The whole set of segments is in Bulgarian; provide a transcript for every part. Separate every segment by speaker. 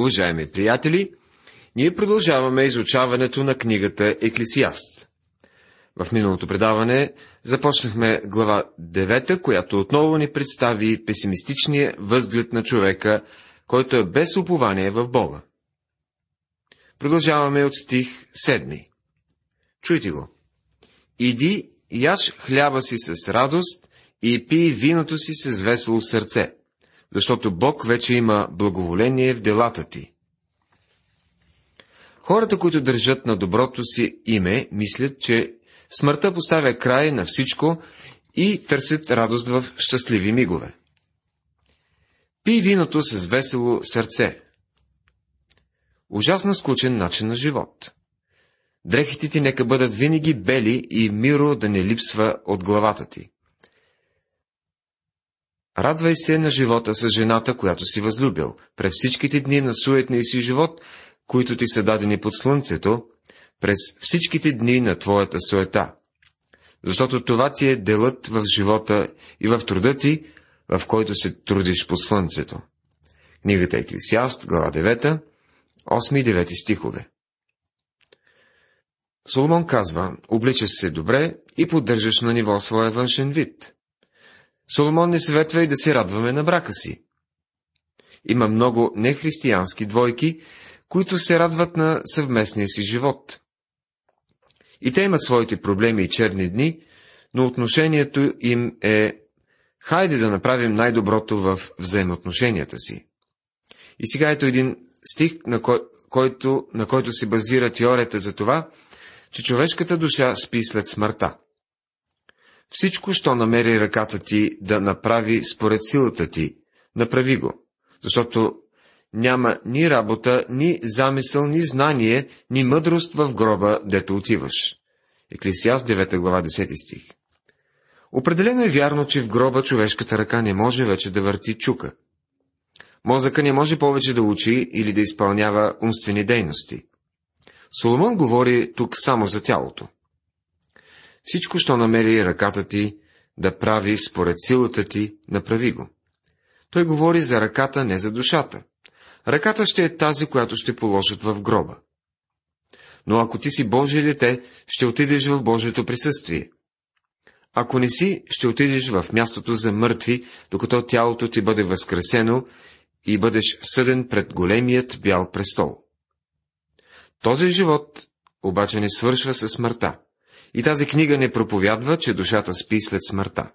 Speaker 1: Уважаеми приятели, ние продължаваме изучаването на книгата Еклисиаст. В миналото предаване започнахме глава 9, която отново ни представи песимистичния възглед на човека, който е без упование в Бога. Продължаваме от стих 7. Чуйте го. Иди, яш хляба си с радост и пий виното си с весело сърце, защото Бог вече има благоволение в делата ти. Хората, които държат на доброто си име, мислят, че смъртта поставя край на всичко и търсят радост в щастливи мигове. Пий виното с весело сърце. Ужасно скучен начин на живот. Дрехите ти нека бъдат винаги бели и миро да не липсва от главата ти. Радвай се на живота с жената, която си възлюбил, през всичките дни на суетния си живот, които ти са дадени под слънцето, през всичките дни на твоята суета. Защото това ти е делът в живота и в труда ти, в който се трудиш под слънцето. Книгата Еклисиаст, глава 9, 8 и 9 стихове. Соломон казва, обличаш се добре и поддържаш на ниво своя външен вид. Соломон не съветва и да се радваме на брака си. Има много нехристиянски двойки, които се радват на съвместния си живот. И те имат своите проблеми и черни дни, но отношението им е хайде да направим най-доброто в взаимоотношенията си. И сега ето един стих, на, кой, който, на който се базира теорията за това, че човешката душа спи след смъртта. Всичко, що намери ръката ти да направи според силата ти, направи го, защото няма ни работа, ни замисъл, ни знание, ни мъдрост в гроба, дето отиваш. Еклесиаст 9 глава 10 стих. Определено е вярно, че в гроба човешката ръка не може вече да върти чука. Мозъка не може повече да учи или да изпълнява умствени дейности. Соломон говори тук само за тялото. Всичко, що намери ръката ти да прави според силата ти, направи го. Той говори за ръката, не за душата. Ръката ще е тази, която ще положат в гроба. Но ако ти си Божие дете, ще отидеш в Божието присъствие. Ако не си, ще отидеш в мястото за мъртви, докато тялото ти бъде възкресено и бъдеш съден пред големият бял престол. Този живот обаче не свършва със смъртта. И тази книга не проповядва, че душата спи след смъртта.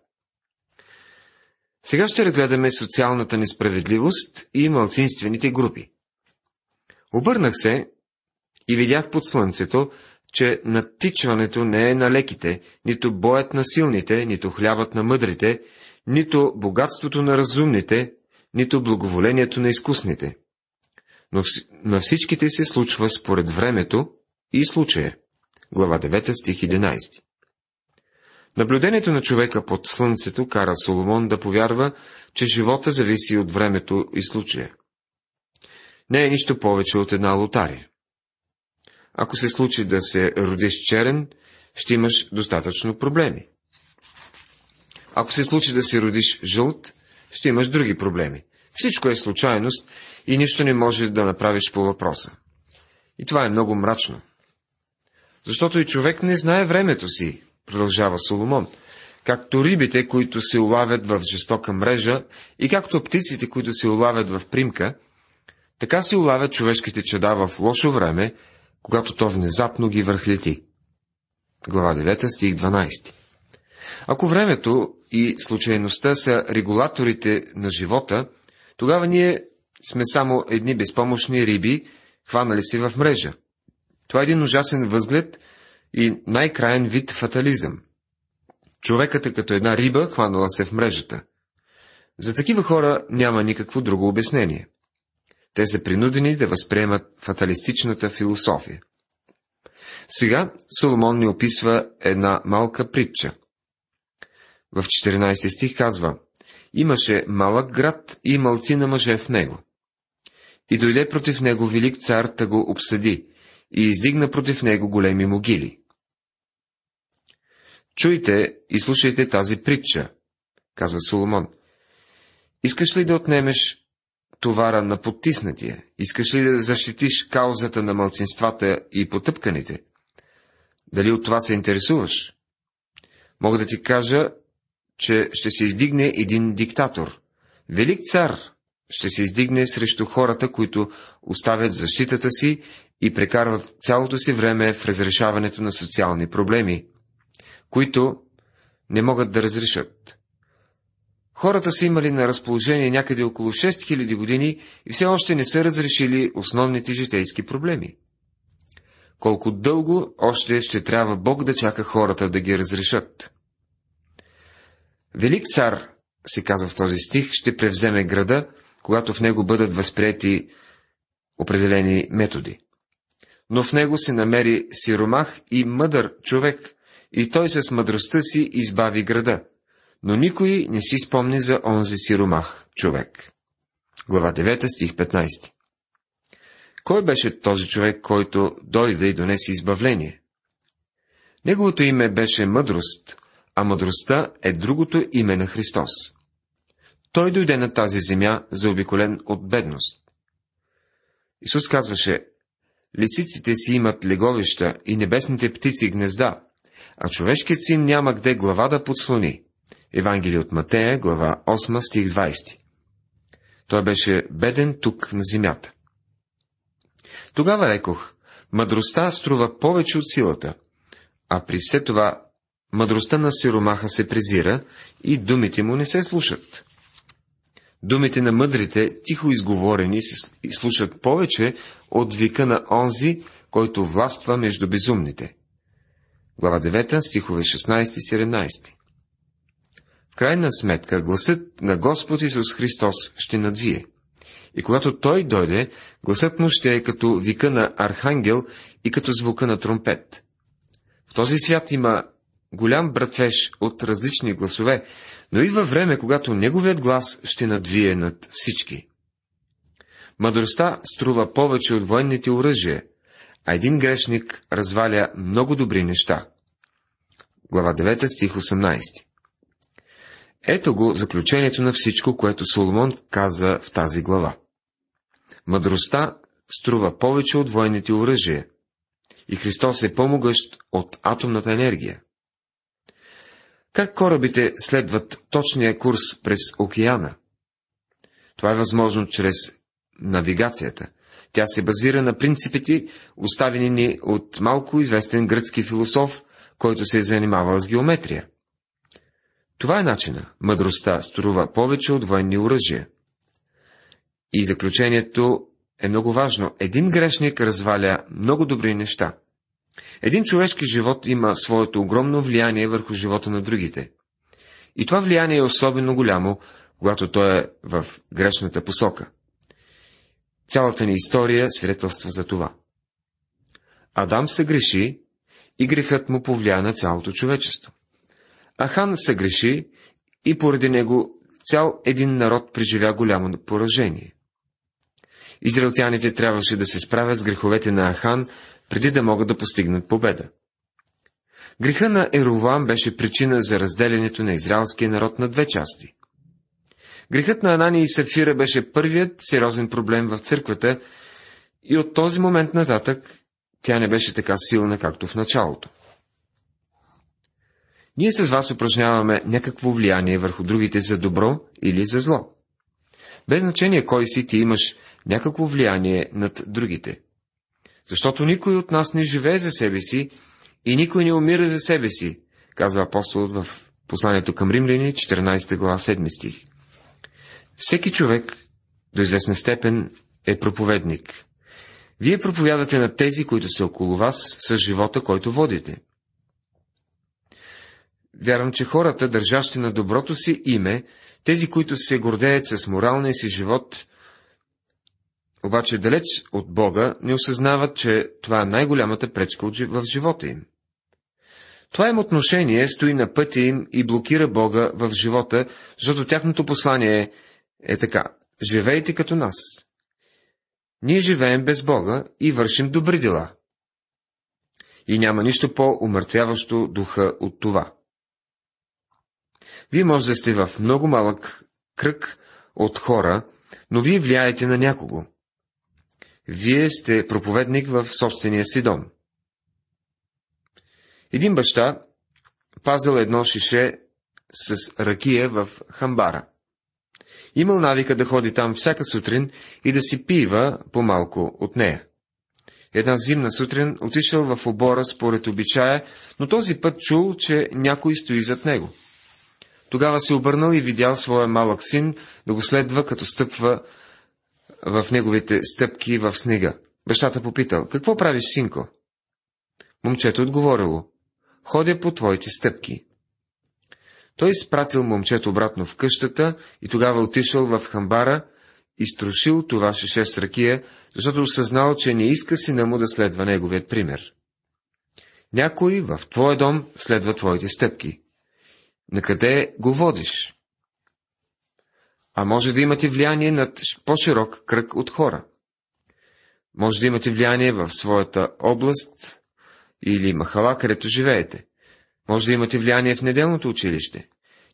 Speaker 1: Сега ще разгледаме социалната несправедливост и малцинствените групи. Обърнах се и видях под слънцето, че натичването не е на леките, нито боят на силните, нито хлябът на мъдрите, нито богатството на разумните, нито благоволението на изкусните. Но на всичките се случва според времето и случая. Глава 9, стих 11. Наблюдението на човека под слънцето кара Соломон да повярва, че живота зависи от времето и случая. Не е нищо повече от една лотария. Ако се случи да се родиш черен, ще имаш достатъчно проблеми. Ако се случи да се родиш жълт, ще имаш други проблеми. Всичко е случайност и нищо не може да направиш по въпроса. И това е много мрачно. Защото и човек не знае времето си, продължава Соломон. Както рибите, които се улавят в жестока мрежа, и както птиците, които се улавят в примка, така се улавят човешките чеда в лошо време, когато то внезапно ги върхлети. Глава 9, стих 12. Ако времето и случайността са регулаторите на живота, тогава ние сме само едни безпомощни риби, хванали се в мрежа. Това е един ужасен възглед и най-краен вид фатализъм. Човекът е като една риба, хванала се в мрежата. За такива хора няма никакво друго обяснение. Те са принудени да възприемат фаталистичната философия. Сега Соломон ни описва една малка притча. В 14 стих казва, имаше малък град и малци на мъже в него. И дойде против него велик цар, да го обсъди, и издигна против него големи могили. Чуйте и слушайте тази притча, казва Соломон. Искаш ли да отнемеш товара на потиснатия? Искаш ли да защитиш каузата на мълцинствата и потъпканите? Дали от това се интересуваш? Мога да ти кажа, че ще се издигне един диктатор. Велик цар ще се издигне срещу хората, които оставят защитата си и прекарват цялото си време в разрешаването на социални проблеми, които не могат да разрешат. Хората са имали на разположение някъде около 6000 години и все още не са разрешили основните житейски проблеми. Колко дълго още ще трябва Бог да чака хората да ги разрешат? Велик цар, се казва в този стих, ще превземе града, когато в него бъдат възприяти определени методи. Но в него се намери сиромах и мъдър човек, и той с мъдростта си избави града. Но никой не си спомни за онзи сиромах човек. Глава 9, стих 15 Кой беше този човек, който дойде и донесе избавление? Неговото име беше мъдрост, а мъдростта е другото име на Христос. Той дойде на тази земя, заобиколен от бедност. Исус казваше, лисиците си имат леговища и небесните птици гнезда, а човешкият син няма где глава да подслони. Евангелие от Матея, глава 8, стих 20. Той беше беден тук на земята. Тогава рекох, мъдростта струва повече от силата, а при все това мъдростта на сиромаха се презира и думите му не се слушат. Думите на мъдрите, тихо изговорени, се слушат повече от вика на онзи, който властва между безумните. Глава 9, стихове 16-17 В крайна сметка, гласът на Господ Исус Христос ще надвие. И когато Той дойде, гласът му ще е като вика на архангел и като звука на тромпет. В този свят има голям братвеж от различни гласове, но идва време, когато неговият глас ще надвие над всички. Мъдростта струва повече от военните оръжия, а един грешник разваля много добри неща. Глава 9, стих 18 Ето го заключението на всичко, което Соломон каза в тази глава. Мъдростта струва повече от военните оръжия, и Христос е по-могъщ от атомната енергия. Как корабите следват точния курс през океана? Това е възможно чрез навигацията. Тя се базира на принципите, оставени ни от малко известен гръцки философ, който се е занимавал с геометрия. Това е начина. Мъдростта струва повече от военни оръжия. И заключението е много важно. Един грешник разваля много добри неща. Един човешки живот има своето огромно влияние върху живота на другите. И това влияние е особено голямо, когато той е в грешната посока. Цялата ни история свидетелства за това. Адам се греши и грехът му повлия на цялото човечество. Ахан се греши и поради него цял един народ преживя голямо поражение. Израелтяните трябваше да се справят с греховете на Ахан, преди да могат да постигнат победа. Греха на Еровоам беше причина за разделянето на израелския народ на две части. Грехът на Анани и Сапфира беше първият сериозен проблем в църквата и от този момент нататък тя не беше така силна, както в началото. Ние с вас упражняваме някакво влияние върху другите за добро или за зло. Без значение кой си, ти имаш някакво влияние над другите. Защото никой от нас не живее за себе си и никой не умира за себе си, казва апостолът в посланието към римляни, 14 глава, 7 стих. Всеки човек до известна степен е проповедник. Вие проповядате на тези, които са около вас, с живота, който водите. Вярвам, че хората, държащи на доброто си име, тези, които се гордеят с моралния си живот, обаче далеч от Бога, не осъзнават, че това е най-голямата пречка в живота им. Това им отношение стои на пътя им и блокира Бога в живота, защото тяхното послание е, е така. Живейте като нас. Ние живеем без Бога и вършим добри дела. И няма нищо по-умъртвяващо духа от това. Вие може да сте в много малък кръг от хора, но вие влияете на някого. Вие сте проповедник в собствения си дом. Един баща пазил едно шише с ракия в хамбара. Имал навика да ходи там всяка сутрин и да си пива по-малко от нея. Една зимна сутрин отишъл в обора според обичая, но този път чул, че някой стои зад него. Тогава се обърнал и видял своя малък син да го следва, като стъпва в неговите стъпки в снега. Бащата попитал, какво правиш, синко? Момчето отговорило, ходя по твоите стъпки. Той изпратил момчето обратно в къщата и тогава отишъл в хамбара, изтрушил това шеше с ракия, защото осъзнал, че не иска сина му да следва неговият пример. Някой в твоя дом следва твоите стъпки. На къде го водиш? А може да имате влияние над по-широк кръг от хора. Може да имате влияние в своята област или махала, където живеете. Може да имате влияние в неделното училище.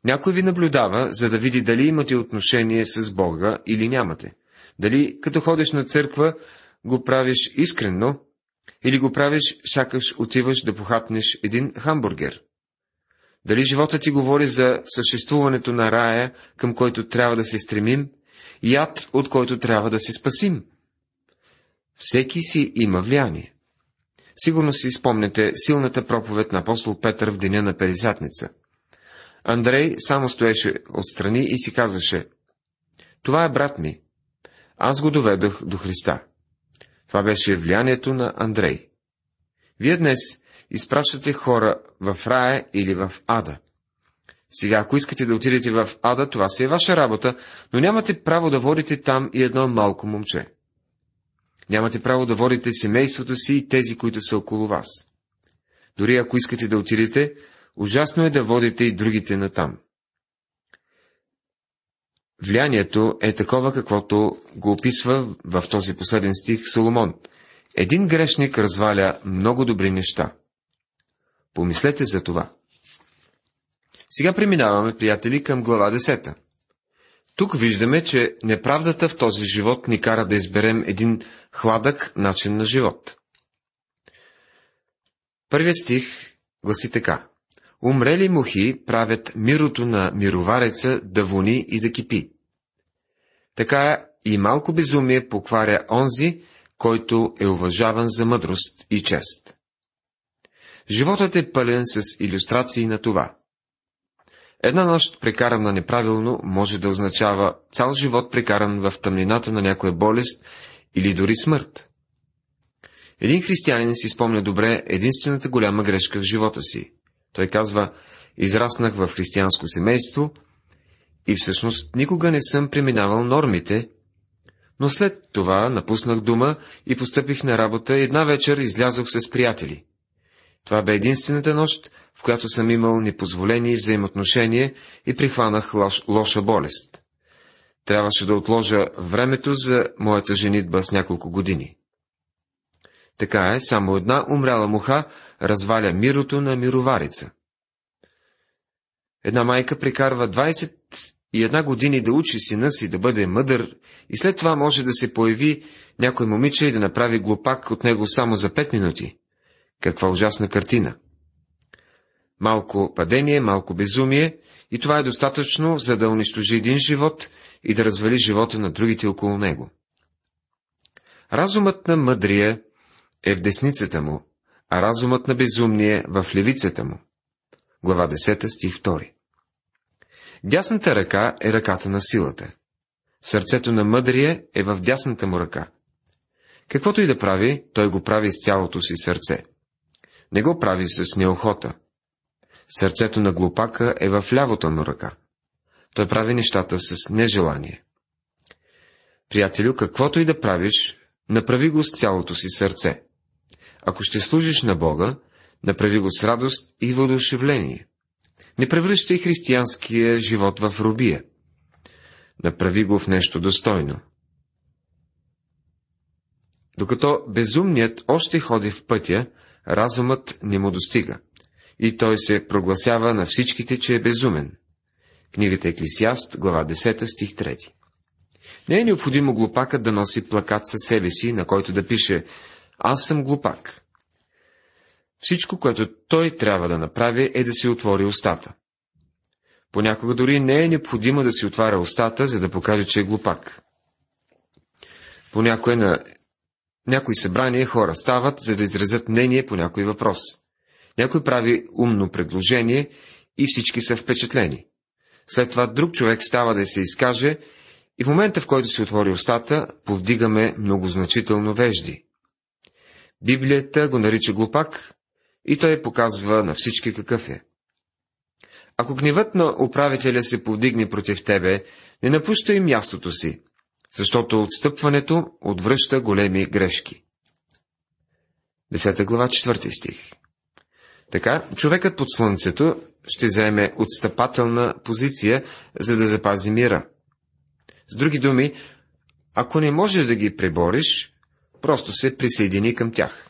Speaker 1: Някой ви наблюдава, за да види дали имате отношение с Бога или нямате. Дали като ходиш на църква, го правиш искрено, или го правиш, сякаш отиваш да похапнеш един хамбургер. Дали живота ти говори за съществуването на рая, към който трябва да се стремим, яд, от който трябва да се спасим. Всеки си има влияние. Сигурно си спомнете силната проповед на апостол Петър в деня на Педесятница. Андрей само стоеше отстрани и си казваше, това е брат ми. Аз го доведох до Христа. Това беше влиянието на Андрей. Вие днес изпращате хора в рая или в ада. Сега, ако искате да отидете в ада, това си е ваша работа, но нямате право да водите там и едно малко момче. Нямате право да водите семейството си и тези, които са около вас. Дори ако искате да отидете, ужасно е да водите и другите натам. Влиянието е такова, каквото го описва в този последен стих Соломон. Един грешник разваля много добри неща. Помислете за това. Сега преминаваме, приятели, към глава 10. Тук виждаме, че неправдата в този живот ни кара да изберем един хладък начин на живот. Първият стих гласи така. Умрели мухи правят мирото на мировареца да вони и да кипи. Така и малко безумие покваря онзи, който е уважаван за мъдрост и чест. Животът е пълен с иллюстрации на това. Една нощ, прекарана неправилно, може да означава цял живот прекаран в тъмнината на някоя болест или дори смърт. Един християнин си спомня добре единствената голяма грешка в живота си. Той казва, израснах в християнско семейство и всъщност никога не съм преминавал нормите, но след това напуснах дома и постъпих на работа и една вечер излязох с приятели. Това бе единствената нощ, в която съм имал непозволени взаимоотношения и прихванах лош, лоша болест. Трябваше да отложа времето за моята женитба с няколко години. Така е, само една умряла муха разваля мирото на мироварица. Една майка прекарва 20 и една години да учи сина си да бъде мъдър и след това може да се появи някой момиче и да направи глупак от него само за 5 минути. Каква ужасна картина! Малко падение, малко безумие, и това е достатъчно, за да унищожи един живот и да развали живота на другите около него. Разумът на мъдрия е в десницата му, а разумът на безумния в левицата му. Глава 10, стих 2. Дясната ръка е ръката на силата. Сърцето на мъдрия е в дясната му ръка. Каквото и да прави, той го прави с цялото си сърце. Не го прави с неохота. Сърцето на глупака е в лявото му ръка. Той прави нещата с нежелание. Приятелю, каквото и да правиш, направи го с цялото си сърце. Ако ще служиш на Бога, направи го с радост и въодушевление. Не превръщай християнския живот в робия. Направи го в нещо достойно. Докато безумният още ходи в пътя, разумът не му достига. И той се прогласява на всичките, че е безумен. Книгата Еклисиаст, глава 10, стих 3. Не е необходимо глупакът да носи плакат със себе си, на който да пише «Аз съм глупак». Всичко, което той трябва да направи, е да си отвори устата. Понякога дори не е необходимо да си отваря устата, за да покаже, че е глупак. Понякога на някои събрания хора стават, за да изразят мнение по някой въпрос. Някой прави умно предложение и всички са впечатлени. След това друг човек става да се изкаже и в момента, в който се отвори устата, повдигаме многозначително вежди. Библията го нарича глупак и той показва на всички какъв е. Ако гневът на управителя се повдигне против тебе, не напущай мястото си, защото отстъпването отвръща големи грешки. 10 глава, 4 стих Така, човекът под слънцето ще заеме отстъпателна позиция, за да запази мира. С други думи, ако не можеш да ги пребориш, просто се присъедини към тях.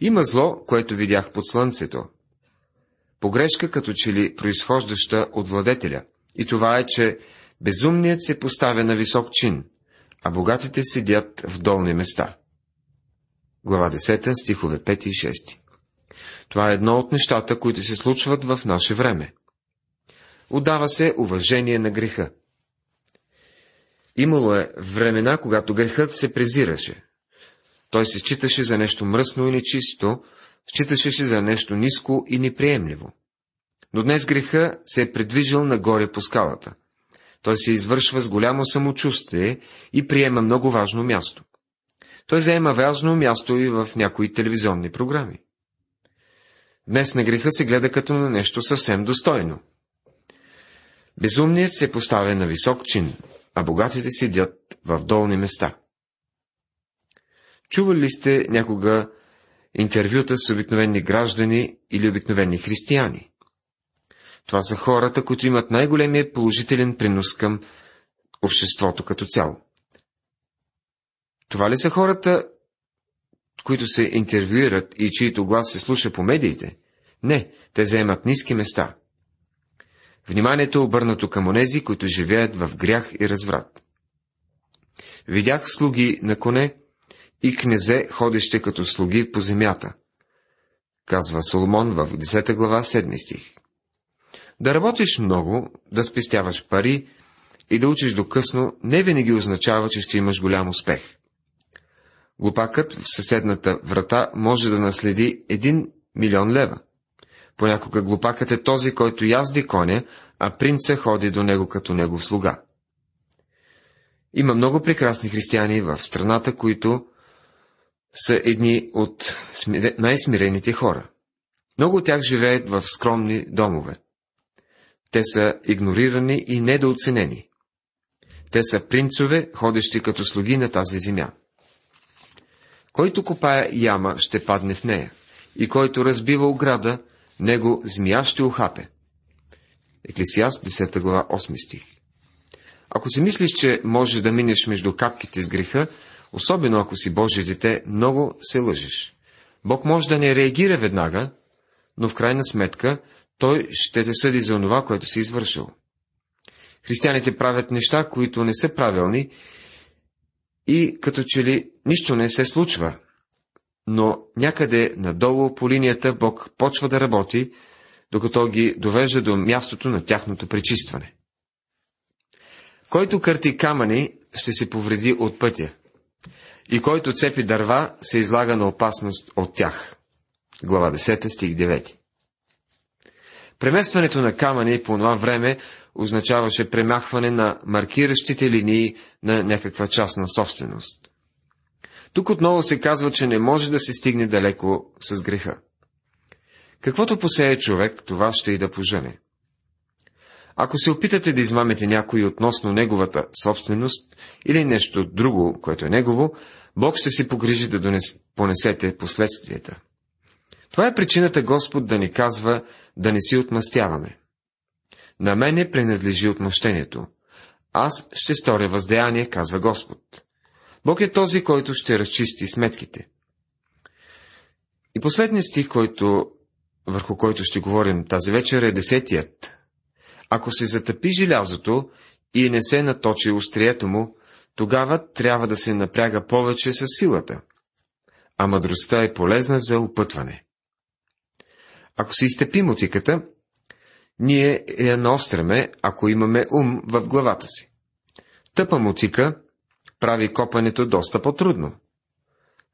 Speaker 1: Има зло, което видях под слънцето. Погрешка като че ли произхождаща от владетеля. И това е, че безумният се поставя на висок чин, а богатите седят в долни места. Глава 10, стихове 5 и 6 Това е едно от нещата, които се случват в наше време. Отдава се уважение на греха. Имало е времена, когато грехът се презираше. Той се считаше за нещо мръсно и нечисто, считаше се за нещо ниско и неприемливо. Но днес греха се е предвижил нагоре по скалата. Той се извършва с голямо самочувствие и приема много важно място. Той заема важно място и в някои телевизионни програми. Днес на греха се гледа като на нещо съвсем достойно. Безумният се поставя на висок чин, а богатите седят в долни места. Чували ли сте някога интервюта с обикновени граждани или обикновени християни? Това са хората, които имат най-големия положителен принос към обществото като цяло. Това ли са хората, които се интервюират и чието глас се слуша по медиите? Не, те заемат ниски места. Вниманието е обърнато към онези, които живеят в грях и разврат. Видях слуги на коне и князе, ходеще като слуги по земята, казва Соломон в 10 глава 7 стих. Да работиш много, да спестяваш пари и да учиш до късно, не винаги означава, че ще имаш голям успех. Глупакът в съседната врата може да наследи един милион лева. Понякога глупакът е този, който язди коня, а принца ходи до него като негов слуга. Има много прекрасни християни в страната, които са едни от най-смирените хора. Много от тях живеят в скромни домове. Те са игнорирани и недооценени. Те са принцове, ходещи като слуги на тази земя. Който копая яма, ще падне в нея, и който разбива ограда, него змия ще ухапе. Еклесиаст, 10 глава, 8 стих. Ако си мислиш, че можеш да минеш между капките с греха, особено ако си Божие дете, много се лъжеш. Бог може да не реагира веднага, но в крайна сметка той ще те съди за това, което си извършил. Християните правят неща, които не са правилни и като че ли нищо не се случва. Но някъде надолу по линията Бог почва да работи, докато ги довежда до мястото на тяхното пречистване. Който кърти камъни, ще се повреди от пътя, и който цепи дърва, се излага на опасност от тях. Глава 10, стих 9. Преместването на камъни по това време означаваше премахване на маркиращите линии на някаква частна собственост. Тук отново се казва, че не може да се стигне далеко с греха. Каквото посее човек, това ще и да пожене. Ако се опитате да измамете някой относно неговата собственост или нещо друго, което е негово, Бог ще си погрижи да донес, понесете последствията. Това е причината Господ да ни казва да не си отмъстяваме. На мене принадлежи отмъщението. Аз ще сторя въздеяние, казва Господ. Бог е този, който ще разчисти сметките. И последният стих, който, върху който ще говорим тази вечер, е десетият. Ако се затъпи желязото и не се наточи острието му, тогава трябва да се напряга повече с силата, а мъдростта е полезна за опътване. Ако си изтепи мотиката, ние я наостряме, ако имаме ум в главата си. Тъпа мотика прави копането доста по-трудно.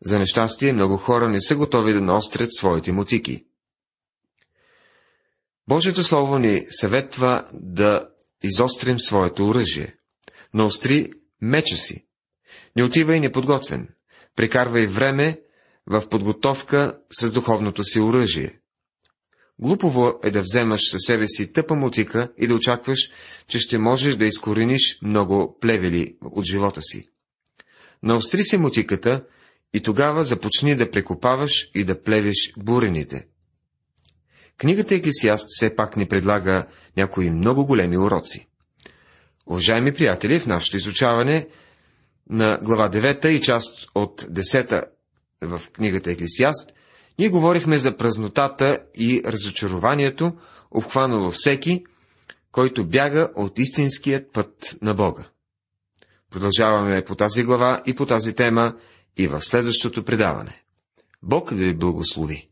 Speaker 1: За нещастие много хора не са готови да наострят своите мотики. Божието Слово ни съветва да изострим своето оръжие. Наостри меча си. Не отивай неподготвен. Прекарвай време в подготовка с духовното си оръжие. Глупово е да вземаш със себе си тъпа мутика и да очакваш, че ще можеш да изкорениш много плевели от живота си. Наостри си мутиката и тогава започни да прекопаваш и да плевиш бурените. Книгата Еклесиаст все пак ни предлага някои много големи уроци. Уважаеми приятели, в нашето изучаване на глава 9 и част от 10 в книгата Еклесиаст, ние говорихме за празнотата и разочарованието, обхванало всеки, който бяга от истинският път на Бога. Продължаваме по тази глава и по тази тема и в следващото предаване. Бог да ви благослови!